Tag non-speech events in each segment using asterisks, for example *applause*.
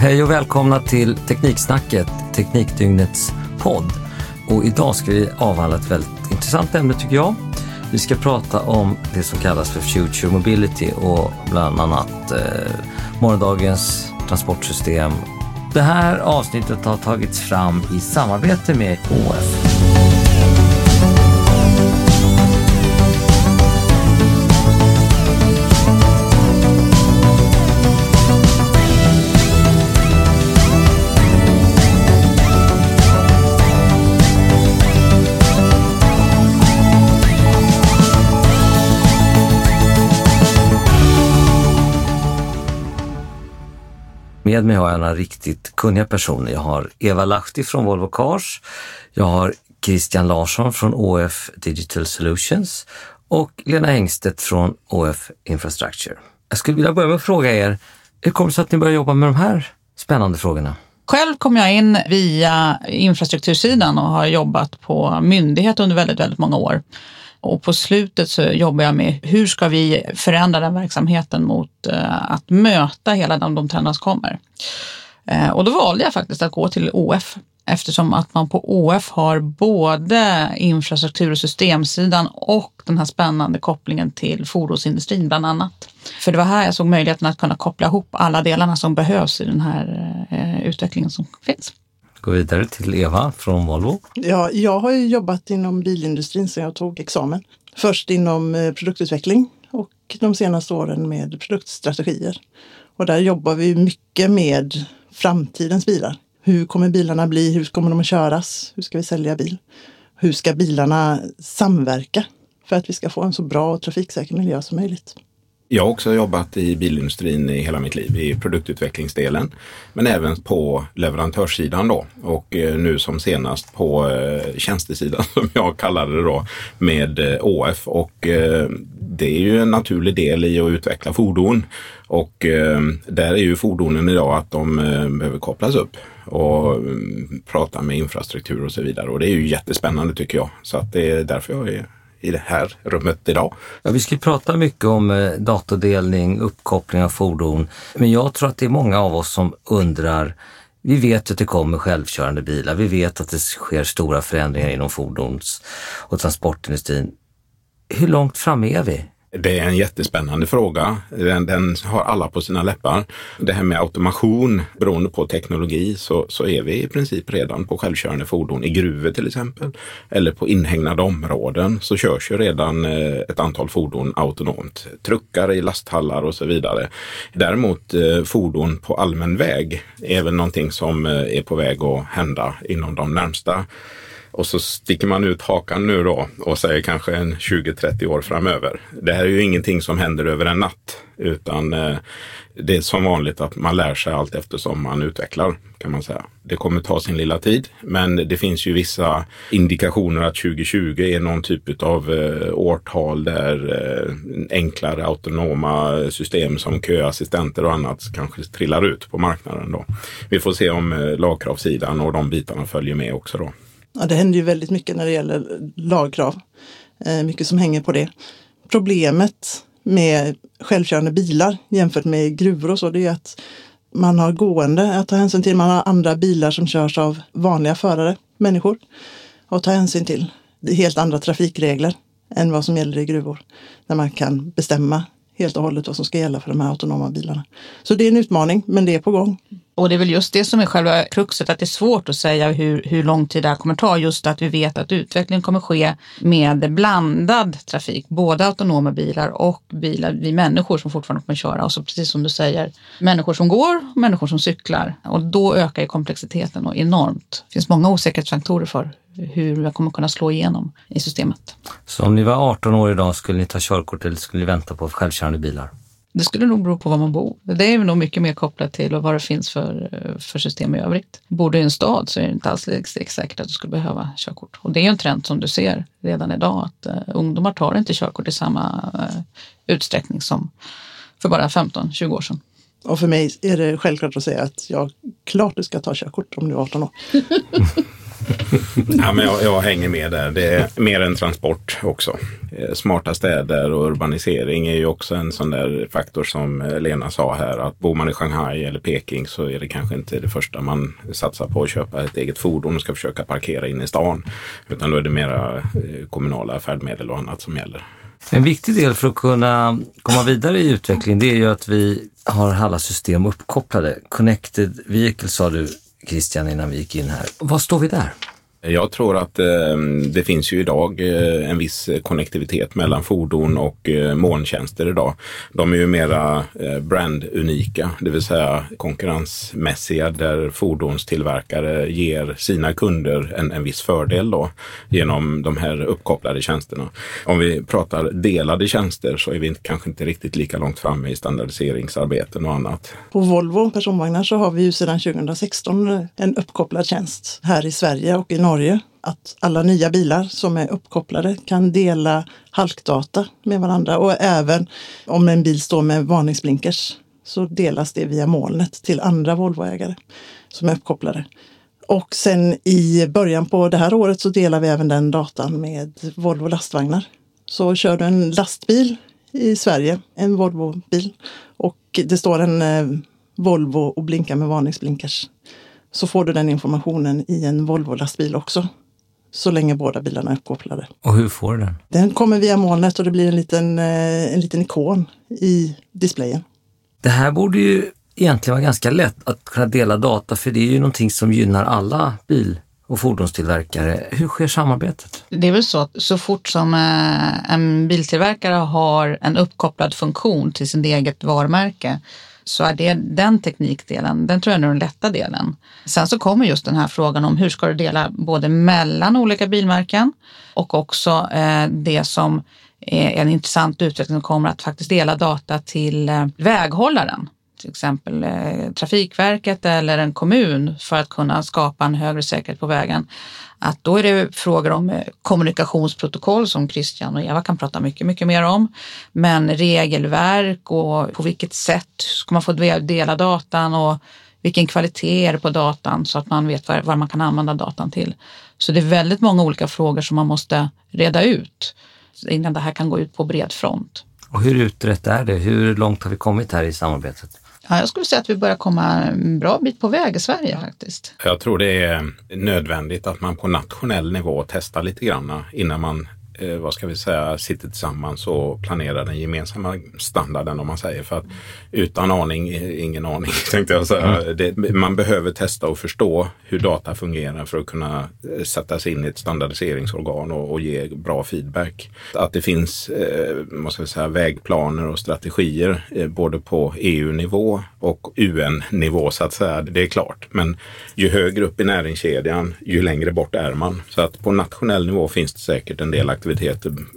Hej och välkomna till Tekniksnacket, Teknikdygnets podd. Och idag ska vi avhandla ett väldigt intressant ämne tycker jag. Vi ska prata om det som kallas för Future Mobility och bland annat eh, morgondagens transportsystem. Det här avsnittet har tagits fram i samarbete med KF. Med mig har jag några riktigt kunniga personer. Jag har Eva Lahti från Volvo Cars. Jag har Christian Larsson från ÅF Digital Solutions och Lena Engstedt från ÅF Infrastructure. Jag skulle vilja börja med att fråga er, hur kommer det sig att ni börjar jobba med de här spännande frågorna? Själv kom jag in via infrastruktursidan och har jobbat på myndighet under väldigt, väldigt många år. Och på slutet så jobbar jag med hur ska vi förändra den verksamheten mot eh, att möta hela de, de trender som kommer. Eh, och då valde jag faktiskt att gå till OF eftersom att man på OF har både infrastruktur och systemsidan och den här spännande kopplingen till fordonsindustrin bland annat. För det var här jag såg möjligheten att kunna koppla ihop alla delarna som behövs i den här eh, utvecklingen som finns. Gå vidare till Eva från Volvo. Ja, jag har jobbat inom bilindustrin sedan jag tog examen. Först inom eh, produktutveckling och de senaste åren med produktstrategier. Och där jobbar vi mycket med framtidens bilar. Hur kommer bilarna bli? Hur kommer de att köras? Hur ska vi sälja bil? Hur ska bilarna samverka för att vi ska få en så bra och trafiksäker miljö som möjligt? Jag har också jobbat i bilindustrin i hela mitt liv, i produktutvecklingsdelen. Men även på leverantörssidan då och eh, nu som senast på eh, tjänstesidan *laughs* som jag kallar det då med eh, ÅF. Och det är ju en naturlig del i att utveckla fordon. Och där är ju fordonen idag att de behöver kopplas upp och mm, prata med infrastruktur och så vidare. Och det är ju jättespännande tycker jag. Så att det är därför jag är i det här rummet idag. Ja, vi ska prata mycket om eh, datordelning, uppkoppling av fordon. Men jag tror att det är många av oss som undrar vi vet att det kommer självkörande bilar. Vi vet att det sker stora förändringar inom fordons och transportindustrin. Hur långt fram är vi? Det är en jättespännande fråga. Den, den, har alla på sina läppar. Det här med automation, beroende på teknologi, så, så är vi i princip redan på självkörande fordon i gruvor till exempel. Eller på inhägnade områden så körs ju redan eh, ett antal fordon autonomt. Truckar i lasthallar och så vidare. Däremot eh, fordon på allmän väg är väl någonting som eh, är på väg att hända inom de närmsta och så sticker man ut hakan nu då och säger kanske en 20-30 år framöver. Det här är ju ingenting som händer över en natt utan eh, det är som vanligt att man lär sig allt eftersom man utvecklar kan man säga. Det kommer ta sin lilla tid men det finns ju vissa indikationer att 2020 är någon typ av eh, årtal där eh, enklare autonoma system som köassistenter och annat kanske trillar ut på marknaden då. Vi får se om lagkravssidan och de bitarna följer med också då. Ja, det händer ju väldigt mycket när det gäller lagkrav. Eh, mycket som hänger på det. Problemet med självkörande bilar jämfört med gruvor och så, det är att man har gående att ta hänsyn till. Man har andra bilar som körs av vanliga förare, människor, att ta hänsyn till. Det är helt andra trafikregler än vad som gäller i gruvor. Där man kan bestämma helt och hållet vad som ska gälla för de här autonoma bilarna. Så det är en utmaning, men det är på gång. Och det är väl just det som är själva kruxet, att det är svårt att säga hur, hur lång tid det här kommer ta. Just att vi vet att utvecklingen kommer ske med blandad trafik, både autonoma bilar och bilar, vi människor som fortfarande kommer köra. Och så precis som du säger, människor som går och människor som cyklar. Och då ökar ju komplexiteten och enormt. Det finns många osäkerhetsfaktorer för hur jag kommer kunna slå igenom i systemet. Så om ni var 18 år idag, skulle ni ta körkort eller skulle ni vänta på självkörande bilar? Det skulle nog bero på var man bor. Det är nog mycket mer kopplat till vad det finns för, för system i övrigt. Bor du i en stad så är det inte alls säkert att du skulle behöva körkort. Och det är en trend som du ser redan idag att uh, ungdomar tar inte körkort i samma uh, utsträckning som för bara 15-20 år sedan. Och för mig är det självklart att säga att jag klart du ska ta körkort om du är 18 år. *laughs* ja, men jag, jag, hänger med där. Det är mer än transport också. Eh, smarta städer och urbanisering är ju också en sån där faktor som eh, Lena sa här. Att bor man i Shanghai eller Peking så är det kanske inte det första man satsar på att köpa ett eget fordon och ska försöka parkera in i stan. Utan då är det mera eh, kommunala färdmedel och annat som gäller. En viktig del för att kunna komma vidare i utvecklingen det är ju att vi har alla system uppkopplade. Connected vehicle sa du Christian innan vi gick in här. Vad står vi där? Jag tror att eh, det finns ju idag eh, en viss konnektivitet mellan fordon och eh, molntjänster idag. De är ju mera eh, brandunika, det vill säga konkurrensmässiga där fordonstillverkare ger sina kunder en, en viss fördel då genom de här uppkopplade tjänsterna. Om vi pratar delade tjänster så är vi kanske inte riktigt lika långt framme i standardiseringsarbeten och annat. På Volvo personvagnar så har vi ju sedan 2016 eh, en uppkopplad tjänst här i Sverige och i Norge Norge att alla nya bilar som är uppkopplade kan dela halkdata med varandra och även om en bil står med varningsblinkers så delas det via molnet till andra Volvoägare som är uppkopplade. Och sen i början på det här året så delar vi även den datan med Volvo lastvagnar. Så kör du en lastbil i Sverige, en Volvo-bil, och det står en eh, Volvo och blinkar med varningsblinkers så får du den informationen i en Volvo-lastbil också. Så länge båda bilarna är uppkopplade. Och hur får du den? Den kommer via molnet och det blir en liten, eh, en liten ikon i displayen. Det här borde ju egentligen vara ganska lätt att kunna dela data för det är ju någonting som gynnar alla bil och fordonstillverkare. Hur sker samarbetet? Det är väl så att så fort som eh, en biltillverkare har en uppkopplad funktion till sin eget varumärke så är det den teknikdelen, den tror jag är den lätta delen. Sen så kommer just den här frågan om hur ska du dela både mellan olika bilmärken och också eh, det som är en intressant utveckling som kommer att faktiskt dela data till eh, väghållaren till exempel eh, Trafikverket eller en kommun för att kunna skapa en högre säkerhet på vägen. Att då är det frågor om eh, kommunikationsprotokoll som Christian och Eva kan prata mycket, mycket mer om. Men regelverk och på vilket sätt ska man få dela datan och vilken kvalitet är det på datan så att man vet vad, vad man kan använda datan till. Så det är väldigt många olika frågor som man måste reda ut innan det här kan gå ut på bred front. Och hur utrett är det? Hur långt har vi kommit här i samarbetet? Ja, jag skulle säga att vi börjar komma en bra bit på väg i Sverige faktiskt. Jag tror det är nödvändigt att man på nationell nivå testar lite grann innan man eh, vad ska vi säga, sitter tillsammans och planerar den gemensamma standarden om man säger. För att utan aning, ingen aning *laughs* tänkte jag säga. Mm. Det, man behöver testa och förstå hur data fungerar för att kunna eh, sätta sig in i ett standardiseringsorgan och, och ge bra feedback. Att det finns eh, vad ska vi säga, vägplaner och strategier eh, både på EU-nivå och UN-nivå så att säga. Det är klart. Men ju högre upp i näringskedjan, ju längre bort är man. Så att på nationell nivå finns det säkert en del aktiviteter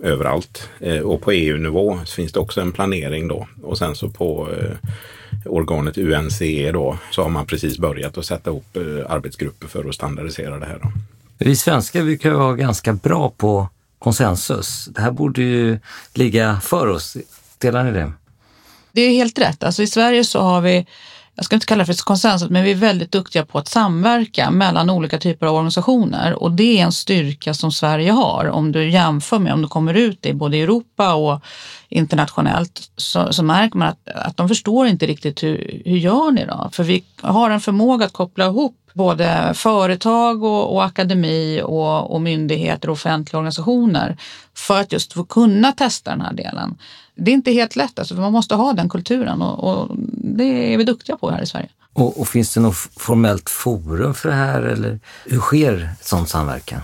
överallt. Eh, och på EU-nivå finns det också en planering då. Och sen så på eh, organet UNCE då så har man precis börjat att sätta upp eh, arbetsgrupper för att standardisera det här. Då. Vi svenskar brukar vara ganska bra på konsensus. Det här borde ju ligga för oss. Delar ni det? Det är helt rätt. Alltså I Sverige så har vi jag ska inte kalla det för konsensus, men vi är väldigt duktiga på att samverka mellan olika typer av organisationer och det är en styrka som Sverige har. Om du jämför med om du kommer ut i både Europa och internationellt så, så märker man att, att de förstår inte riktigt hur, hur gör ni då? För vi har en förmåga att koppla ihop både företag och, och akademi och, och myndigheter och offentliga organisationer för att just få kunna testa den här delen. Det är inte helt lätt, alltså, man måste ha den kulturen och, och det är vi duktiga på här i Sverige. Och, och, finns det något formellt forum för det här eller hur sker sån samverkan?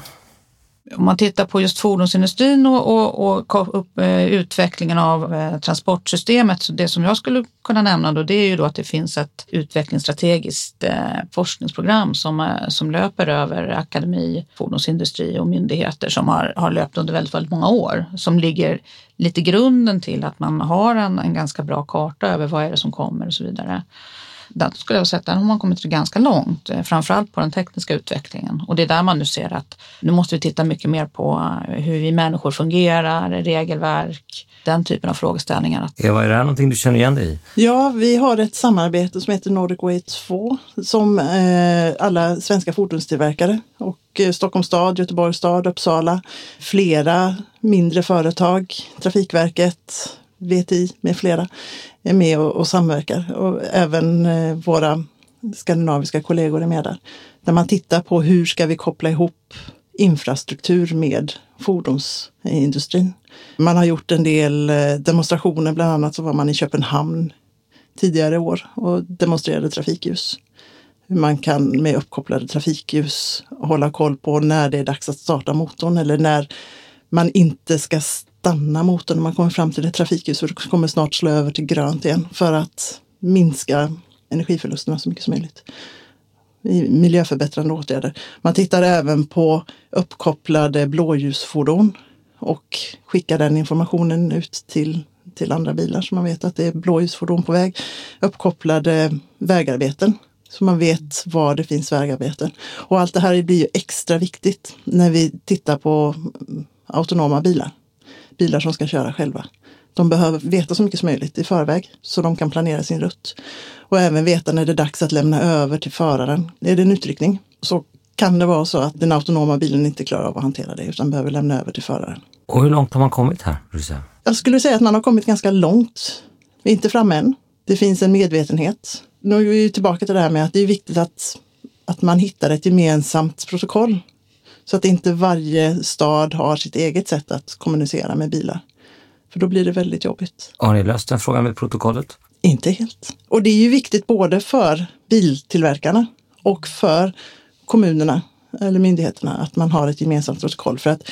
Om man tittar på just fordonsindustrin och, och, och upp, eh, utvecklingen av eh, transportsystemet, så det som jag skulle kunna nämna då, det är ju då att det finns ett utvecklingsstrategiskt eh, forskningsprogram som, eh, som löper över akademi, fordonsindustri och myndigheter som har, har löpt under väldigt, väldigt många år, som ligger lite grunden till att man har en, en ganska bra karta över vad är det som kommer och så vidare där skulle jag säga att där har man kommit ganska långt, eh, framförallt på den tekniska utvecklingen. Och det är där man nu ser att nu måste vi titta mycket mer på eh, hur vi människor fungerar, regelverk, den typen av frågeställningar. Eva, är det här någonting du känner igen dig i? Ja, vi har ett samarbete som heter Nordic Way 2 som eh, alla svenska fordonstillverkare och Stockholms stad, Göteborgs stad, Uppsala, flera mindre företag, Trafikverket, VTI med flera är med och, och samverkar och även eh, våra skandinaviska kollegor är med där. Där man tittar på hur ska vi koppla ihop infrastruktur med fordonsindustrin. Man har gjort en del eh, demonstrationer, bland annat så var man i Köpenhamn tidigare år och demonstrerade trafikljus. Hur man kan med uppkopplade trafikljus hålla koll på när det är dags att starta motorn eller när man inte ska stanna motorn när man kommer fram till ett trafikljus och det kommer snart slå över till grönt igen för att minska energiförlusterna så mycket som möjligt. I miljöförbättrande åtgärder. Man tittar även på uppkopplade blåljusfordon och skickar den informationen ut till, till andra bilar så man vet att det är blåljusfordon på väg. Uppkopplade vägarbeten så man vet var det finns vägarbeten. Och allt det här blir ju extra viktigt när vi tittar på autonoma bilar. Bilar som ska köra själva. De behöver veta så mycket som möjligt i förväg så de kan planera sin rutt. Och även veta när det är dags att lämna över till föraren. Är det en utryckning så kan det vara så att den autonoma bilen inte klarar av att hantera det utan behöver lämna över till föraren. Och hur långt har man kommit här? Jag skulle säga att man har kommit ganska långt. Vi är inte framme än. Det finns en medvetenhet. Nu är vi tillbaka till det här med att det är viktigt att, att man hittar ett gemensamt protokoll. Så att inte varje stad har sitt eget sätt att kommunicera med bilar. För då blir det väldigt jobbigt. Har ni löst den frågan med protokollet? Inte helt. Och det är ju viktigt både för biltillverkarna och för kommunerna eller myndigheterna att man har ett gemensamt protokoll. För att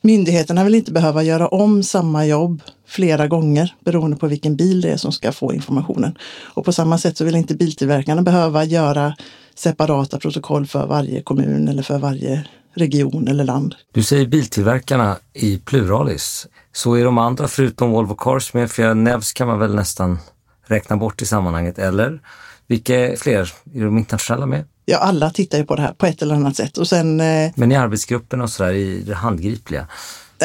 myndigheterna vill inte behöva göra om samma jobb flera gånger beroende på vilken bil det är som ska få informationen. Och på samma sätt så vill inte biltillverkarna behöva göra separata protokoll för varje kommun eller för varje region eller land. Du säger biltillverkarna i pluralis. Så är de andra förutom Volvo Cars med? För Nevs kan man väl nästan räkna bort i sammanhanget, eller? Vilka fler? Är de internationella med? Ja, alla tittar ju på det här på ett eller annat sätt. Och sen, eh, Men i arbetsgruppen och sådär, i det handgripliga?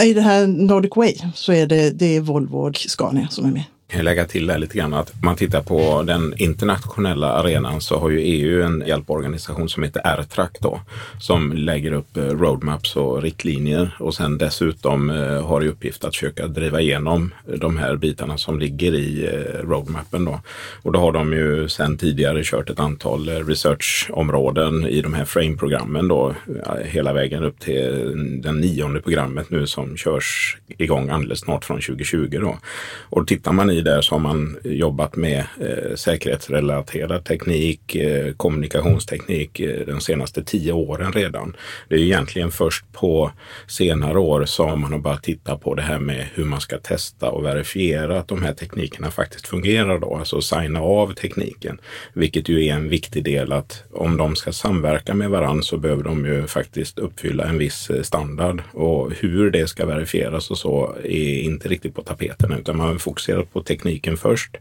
I det här Nordic Way så är det, det är Volvo och Scania som är med kan lägga till där lite grann att om man tittar på den internationella arenan så har ju EU en hjälporganisation som heter R-Track då som lägger upp eh, roadmaps och riktlinjer och sen dessutom eh, har i uppgift att försöka driva igenom de här bitarna som ligger i eh, roadmappen då. Och då har de ju sedan tidigare kört ett antal researchområden i de här frame-programmen då hela vägen upp till den nionde programmet nu som körs igång alldeles snart från 2020 då. Och tittar man i där så har man jobbat med eh, säkerhetsrelaterad teknik, eh, kommunikationsteknik eh, de senaste tio åren redan. Det är egentligen först på senare år som man har börjat titta på det här med hur man ska testa och verifiera att de här teknikerna faktiskt fungerar då, alltså signa av tekniken. Vilket ju är en viktig del att om de ska samverka med varandra så behöver de ju faktiskt uppfylla en viss eh, standard och hur det ska verifieras och så är inte riktigt på tapeten utan man har fokuserat på tekniken först.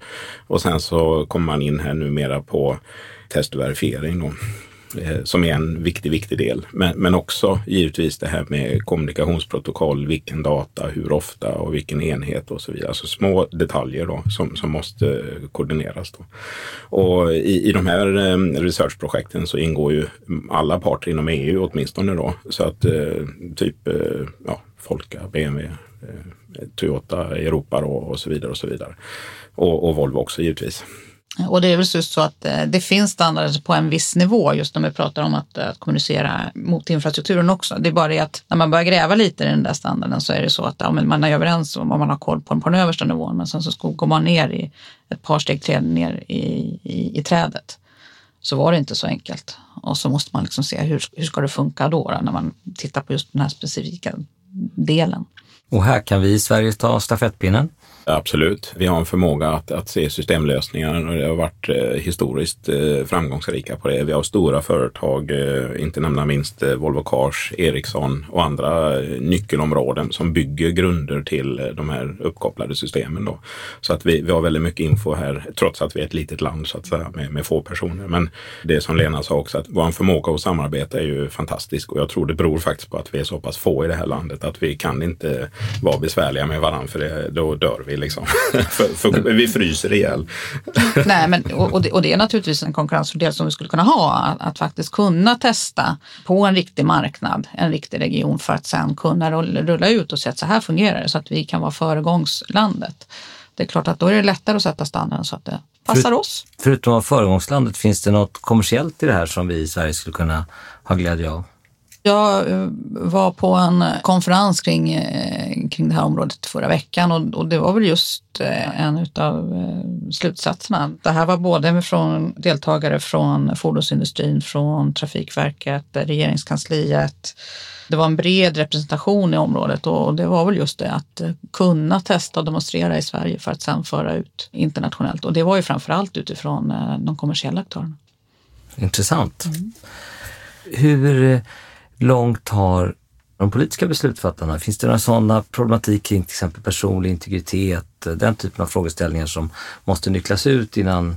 Och sen så kommer man in här numera på testverifiering då eh, som är en viktig, viktig del. Men, men också givetvis det här med kommunikationsprotokoll, vilken data, hur ofta och vilken enhet och så vidare. Alltså små detaljer då som, som måste koordineras. Då. Och i, i de här eh, researchprojekten så ingår ju alla parter inom EU åtminstone då. Så att eh, typ ja, Folka, BMW, Eh, Toyota Europa Europa och så vidare och så vidare. Och, och Volvo också givetvis. Och det är väl just så att eh, det finns standarder på en viss nivå just när vi pratar om att, eh, att kommunicera mot infrastrukturen också. Det är bara det att när man börjar gräva lite i den där standarden så är det så att ja, man är överens om vad man har koll på den på den översta nivån men sen så går man ner i ett par steg ner i, i, i trädet. Så var det inte så enkelt. Och så måste man liksom se hur, hur ska det funka då, då när man tittar på just den här specifika delen. Och här kan vi i Sverige ta stafettpinnen. Absolut. Vi har en förmåga att, att se systemlösningar och det har varit eh, historiskt eh, framgångsrika på det. Vi har stora företag, eh, inte nämna minst eh, Volvo Cars, Ericsson och andra eh, nyckelområden som bygger grunder till eh, de här uppkopplade systemen. Då. Så att vi, vi har väldigt mycket info här, trots att vi är ett litet land så att säga, med, med få personer. Men det som Lena sa också, att vår förmåga att samarbeta är ju fantastisk och jag tror det beror faktiskt på att vi är så pass få i det här landet att vi kan inte vara besvärliga med varandra för det, då dör vi liksom. *laughs* för, för, vi fryser ihjäl. *laughs* Nej, men, och, det, och det är naturligtvis en konkurrensfördel som vi skulle kunna ha, att, att, faktiskt kunna testa på en riktig marknad, en riktig region för att sen kunna rulla, ut och se att så här fungerar det så att vi kan vara föregångslandet. Det är klart att då är det lättare att sätta standarden så att det passar oss. Förutom att vara föregångslandet, finns det något kommersiellt i det här som vi i Sverige skulle kunna ha glädje av? Jag eh, var på en konferens kring, eh, kring det här området förra veckan och, och det var väl just eh, en av slutsatserna. Det här var både från deltagare från fordonsindustrin, från Trafikverket, regeringskansliet. Det var en bred representation i området och det var väl just det att kunna testa och demonstrera i Sverige för att sedan föra ut internationellt. Och det var ju framförallt utifrån de kommersiella aktörerna. Intressant. Mm. Hur långt har de politiska beslutsfattarna, finns det några sådana problematik kring till exempel personlig integritet, den typen av frågeställningar som måste nycklas ut innan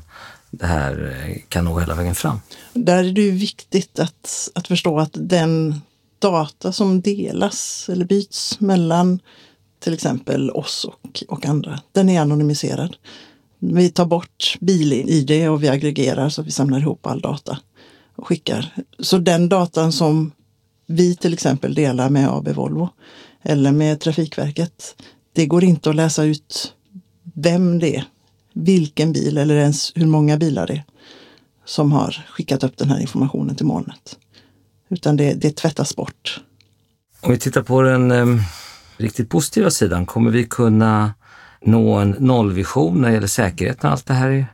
det här eh, kan nå hela vägen fram? Där är det ju viktigt att, att förstå att den data som delas eller byts mellan till exempel oss och, och andra, den är anonymiserad. Vi tar bort bil-id och vi aggregerar så att vi samlar ihop all data och skickar. Så den datan som vi till exempel delar med AB Volvo eller med Trafikverket. Det går inte att läsa ut vem det är, vilken bil eller ens hur många bilar det är som har skickat upp den här informationen till molnet. Utan det, det tvättas bort. Om vi tittar på den eh, riktigt positiva sidan, kommer vi kunna nå en nollvision när det gäller säkerhet när allt det här är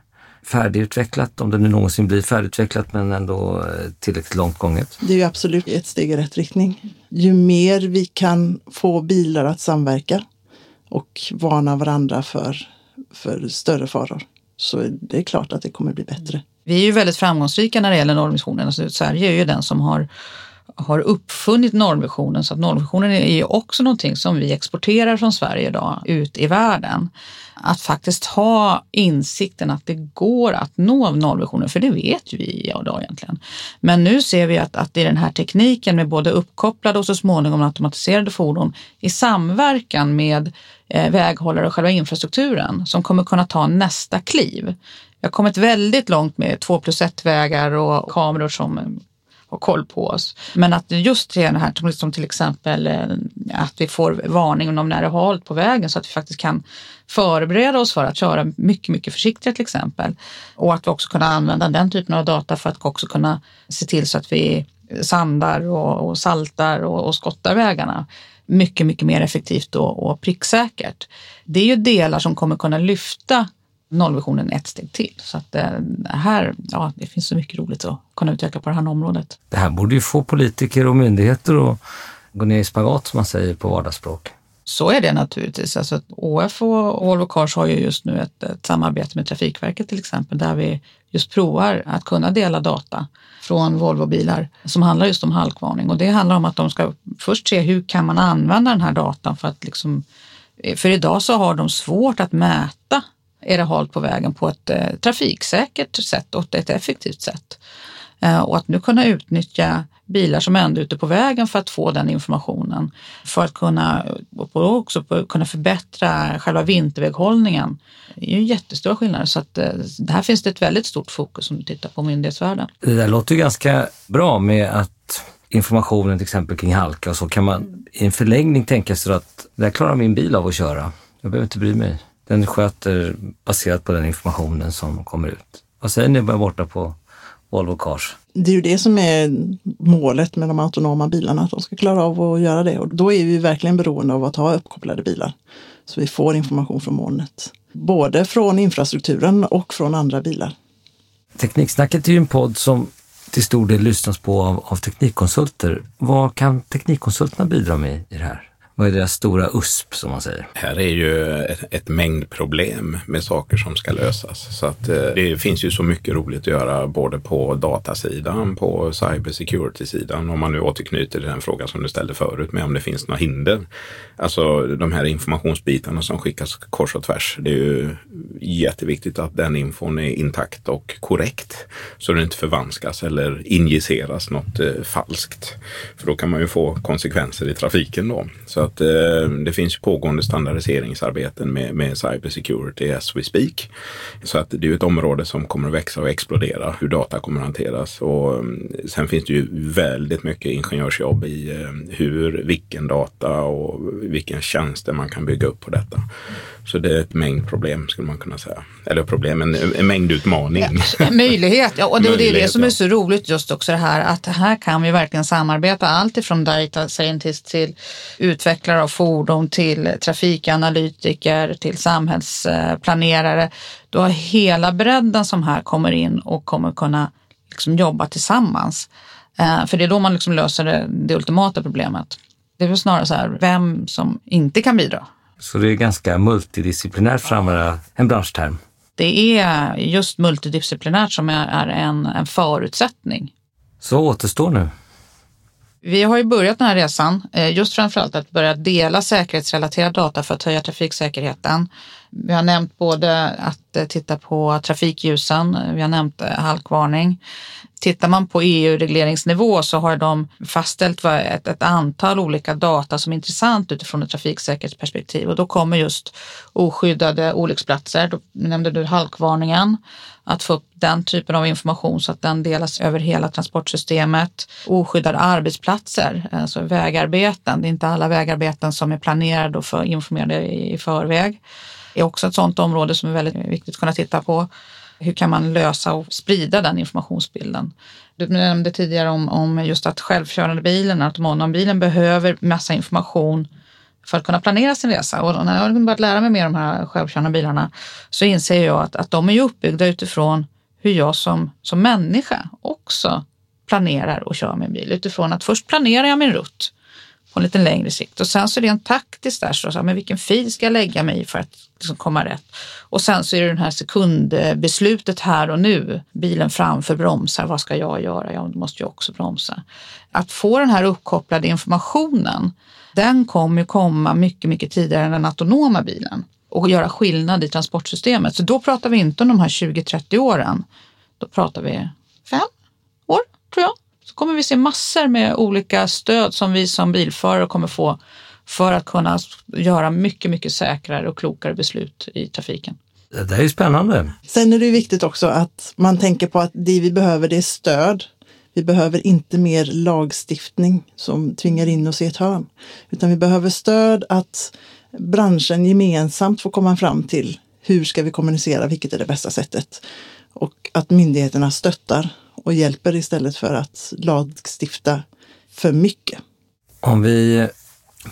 färdigutvecklat, om det nu någonsin blir färdigutvecklat men ändå eh, tillräckligt långt gånget? Det är ju absolut ett steg i rätt riktning. Ju mer vi kan få bilar att samverka och varna varandra för, för större faror så det är klart att det kommer bli bättre. Vi är ju väldigt framgångsrika när det gäller nollvisionen. Alltså, Sverige är ju den som har har uppfunnit nollvisionen så att nollvisionen är ju också någonting som vi exporterar från Sverige idag ut i världen. Att faktiskt ha insikten att det går att nå nollvisionen, för det vet ju vi idag egentligen. Men nu ser vi att, att i den här tekniken med både uppkopplade och så småningom automatiserade fordon i samverkan med eh, väghållare och själva infrastrukturen som kommer kunna ta nästa kliv. Vi har kommit väldigt långt med två plus ett vägar och kameror som och koll på oss. Men att just det här som till exempel eh, att vi får varning om när det är halt på vägen så att vi faktiskt kan förbereda oss för att köra mycket, mycket försiktigare till exempel. Och att vi också kunna använda den typen av data för att också kunna se till så att vi sandar och, och saltar och, och skottar vägarna mycket, mycket mer effektivt och, och pricksäkert. Det är ju delar som kommer kunna lyfta nollvisionen ett steg till. Så att eh, här, ja, det finns så mycket roligt att kunna utveckla på det här området. Det här borde ju få politiker och myndigheter att gå ner i spagat som man säger på vardagsspråk. Så är det naturligtvis. Alltså, ÅF och Volvo Cars har ju just nu ett, ett, samarbete med Trafikverket till exempel där vi just provar att kunna dela data från Volvobilar som handlar just om halkvarning. Och det handlar om att de ska först se hur kan man använda den här datan för att liksom, för idag så har de svårt att mäta är det halt på vägen på ett eh, trafiksäkert sätt och ett effektivt sätt. Eh, och att nu kunna utnyttja bilar som ändå är ute på vägen för att få den informationen. För att kunna och också kunna förbättra själva vinterväghållningen. Det är ju jättestora skillnader så att eh, här finns det ett väldigt stort fokus om du tittar på myndighetsvärlden. Det där låter ju ganska bra med att informationen till exempel kring halka och så kan man i en förlängning tänka sig att det här klarar min bil av att köra. Jag behöver inte bry mig den sköter baserat på den informationen som kommer ut. Vad säger ni borta på Volvo Cars? Det är ju det som är målet med de autonoma bilarna, att de ska klara av att göra det. Och då är vi verkligen beroende av att ha uppkopplade bilar. Så vi får information från molnet. Både från infrastrukturen och från andra bilar. Tekniksnacket är ju en podd som till stor del lyssnas på av, av teknikkonsulter. Vad kan teknikkonsulterna bidra med i det här? Vad är deras stora USP som man säger? Här är ju ett, ett mängdproblem med saker som ska lösas. Så att eh, det finns ju så mycket roligt att göra både på datasidan, på cybersecurity-sidan, om man nu återknyter till den frågan som du ställde förut med om det finns några hinder. Alltså de här informationsbitarna som skickas kors och tvärs. Det är ju jätteviktigt att den infon är intakt och korrekt så den inte förvanskas eller injiceras något eh, falskt. För då kan man ju få konsekvenser i trafiken då. Så att eh, det finns pågående standardiseringsarbeten med, med cybersecurity as we speak. Så att det är ett område som kommer att växa och explodera, hur data kommer att hanteras. Och mm, sen finns det ju väldigt mycket ingenjörsjobb i eh, hur, vilken data och vilken tjänster man kan bygga upp på detta. Så det är ett mängdproblem skulle man kunna säga. Eller problem, en, en mängdutmaning. Ja, möjlighet, ja, och det, och det är det Möjlighet, som är så roligt just också det här att här kan vi verkligen samarbeta allt ifrån data scientist till utvecklare av fordon till trafikanalytiker till samhällsplanerare. Du har hela bredden som här kommer in och kommer kunna liksom jobba tillsammans. Eh, För det är då man liksom löser det, det ultimata problemet. Det är väl snarare så här, vem som inte kan bidra. Så det är ganska multidisciplinärt för att använda en branschterm. Det är just multidisciplinärt som är en, en förutsättning. Så återstår nu. Vi har ju börjat den här resan, eh, just framförallt att börja dela säkerhetsrelaterad data för att höja trafiksäkerheten. Vi har nämnt både att att eh, titta på trafikljusen, vi har nämnt eh, halkvarning. Tittar man på EU-regleringsnivå så har de fastställt ett, ett antal olika data som är intressant utifrån ett trafiksäkerhetsperspektiv och då kommer just oskyddade olycksplatser. Då nämnde du halkvarningen, att få upp den typen av information så att den delas över hela transportsystemet. Oskyddade arbetsplatser, alltså vägarbeten. Det är inte alla vägarbeten som är planerade och för informerade i förväg. Är också ett sådant område som är väldigt viktigt att kunna titta på. Hur kan man lösa och sprida den informationsbilden? Du nämnde tidigare om, om just att självkörande bilen, autonombilen behöver massa information för att kunna planera sin resa. Och när jag har börjat lära mig mer om de här självkörande bilarna så inser jag att, att de är ju uppbyggda utifrån hur jag som, som människa också planerar och kör min bil. Utifrån att först planerar jag min rutt på en lite längre sikt och sen så är det en taktiskt där, så, så, men vilken fil ska jag lägga mig i för att liksom komma rätt? Och sen så är det den här sekundbeslutet här och nu. Bilen framför bromsar, vad ska jag göra? Jag måste ju också bromsa. Att få den här uppkopplade informationen, den kommer ju komma mycket, mycket tidigare än den autonoma bilen och göra skillnad i transportsystemet. Så då pratar vi inte om de här 20-30 åren. Då pratar vi fem år, tror jag. Så kommer vi se massor med olika stöd som vi som bilförare kommer få för att kunna göra mycket, mycket säkrare och klokare beslut i trafiken. Det där är ju spännande. Sen är det ju viktigt också att man tänker på att det vi behöver det är stöd. Vi behöver inte mer lagstiftning som tvingar in oss i ett hörn. Utan vi behöver stöd att branschen gemensamt får komma fram till hur ska vi kommunicera, vilket är det bästa sättet. Och att myndigheterna stöttar och hjälper istället för att lagstifta för mycket. Om vi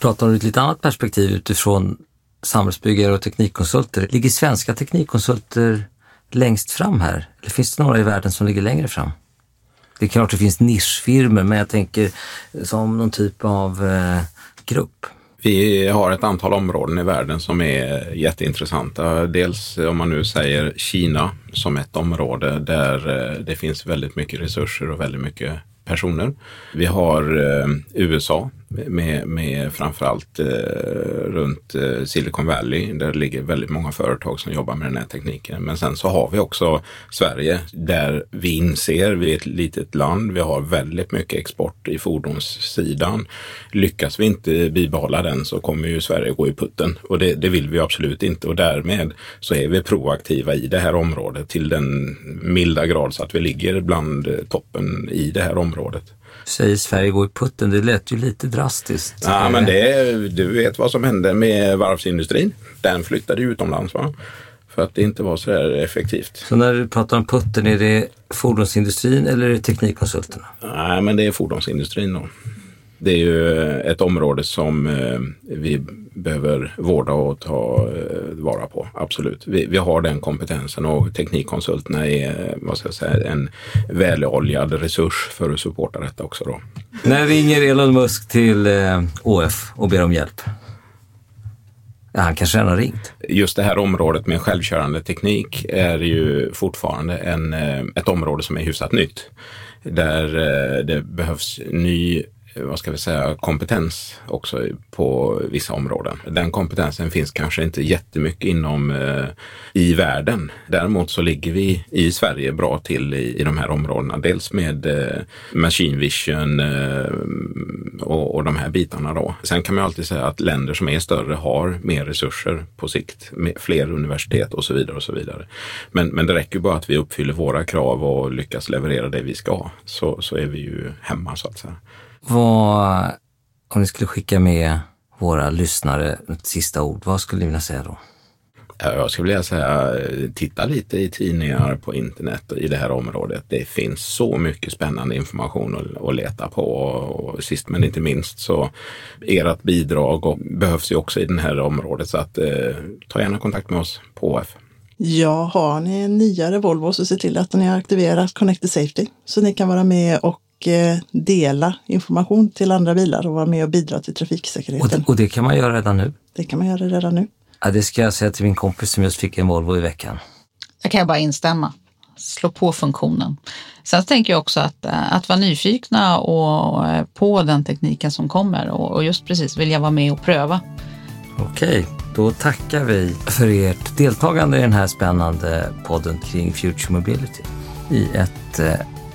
pratar ur ett lite annat perspektiv utifrån samhällsbyggare och teknikkonsulter. Ligger svenska teknikkonsulter längst fram här? Eller finns det några i världen som ligger längre fram? Det är klart det finns nischfirmor, men jag tänker som någon typ av eh, grupp. Vi har ett antal områden i världen som är jätteintressanta. Dels om man nu säger Kina som ett område där eh, det finns väldigt mycket resurser och väldigt mycket personer. Vi har eh, USA med, med framförallt eh, runt eh, Silicon Valley där det ligger väldigt många företag som jobbar med den här tekniken. Men sen så har vi också Sverige där vi inser, vi är ett litet land, vi har väldigt mycket export i fordonssidan. Lyckas vi inte bibehålla den så kommer ju Sverige gå i putten och det, det vill vi absolut inte och därmed så är vi proaktiva i det här området till den milda grad så att vi ligger bland eh, toppen i det här området. Säger Sverige går i putten, det lät ju lite drastiskt. Ja, men det, är- du vet vad som hände med varvsindustrin. Den flyttade utomlands va? För att det inte var så där effektivt. Så när du pratar om putten, är det fordonsindustrin eller är det teknikkonsulterna? Nej, men det är fordonsindustrin då. Det är ju ett område som eh, vi behöver vårda och ta eh, vara på. Absolut. Vi, vi har den kompetensen och teknikkonsulterna är vad ska jag säga, en väloljad resurs för att supporta detta också. Då. När ringer Elon Musk till eh, ÅF och ber om hjälp? Ja, han kanske redan har ringt. Just det här området med självkörande teknik är ju fortfarande en, eh, ett område som är hyfsat nytt. Där eh, det behövs ny vad ska vi säga, kompetens också på vissa områden. Den kompetensen finns kanske inte jättemycket inom eh, i världen. Däremot så ligger vi i Sverige bra till i, i de här områdena. Dels med eh, machine vision eh, och, och de här bitarna då. Sen kan man alltid säga att länder som är större har mer resurser på sikt, fler universitet och så vidare och så vidare. Men, men det räcker bara att vi uppfyller våra krav och lyckas leverera det vi ska så, så är vi ju hemma så att säga. Vad, om ni skulle skicka med våra lyssnare ett sista ord, vad skulle ni vilja säga då? Jag skulle vilja säga, titta lite i tidningar på internet i det här området. Det finns så mycket spännande information att, leta på. Och sist men inte minst så ert bidrag behövs ju också i det här området. Så att, eh, ta gärna kontakt med oss på OF. Ja, har ni en nyare Volvo så se till att ni har aktiverat Connected Safety så ni kan vara med och dela information till andra bilar och vara med och bidra till trafiksäkerheten. Och det, och det kan man göra redan nu? Det kan man göra redan nu. Ja, det ska jag säga till min kompis som just fick en Volvo i veckan. Det kan jag bara instämma. Slå på funktionen. Sen tänker jag också att, eh, att vara nyfikna och eh, på den tekniken som kommer och just precis vilja vara med och pröva. Okej, då tackar vi för ert deltagande i den här spännande podden kring Future Mobility i ett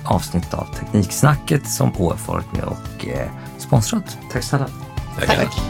avsnitt av Tekniksnacket som HF varit med och eh, sponsrat. Tack snälla. Tack. Tack.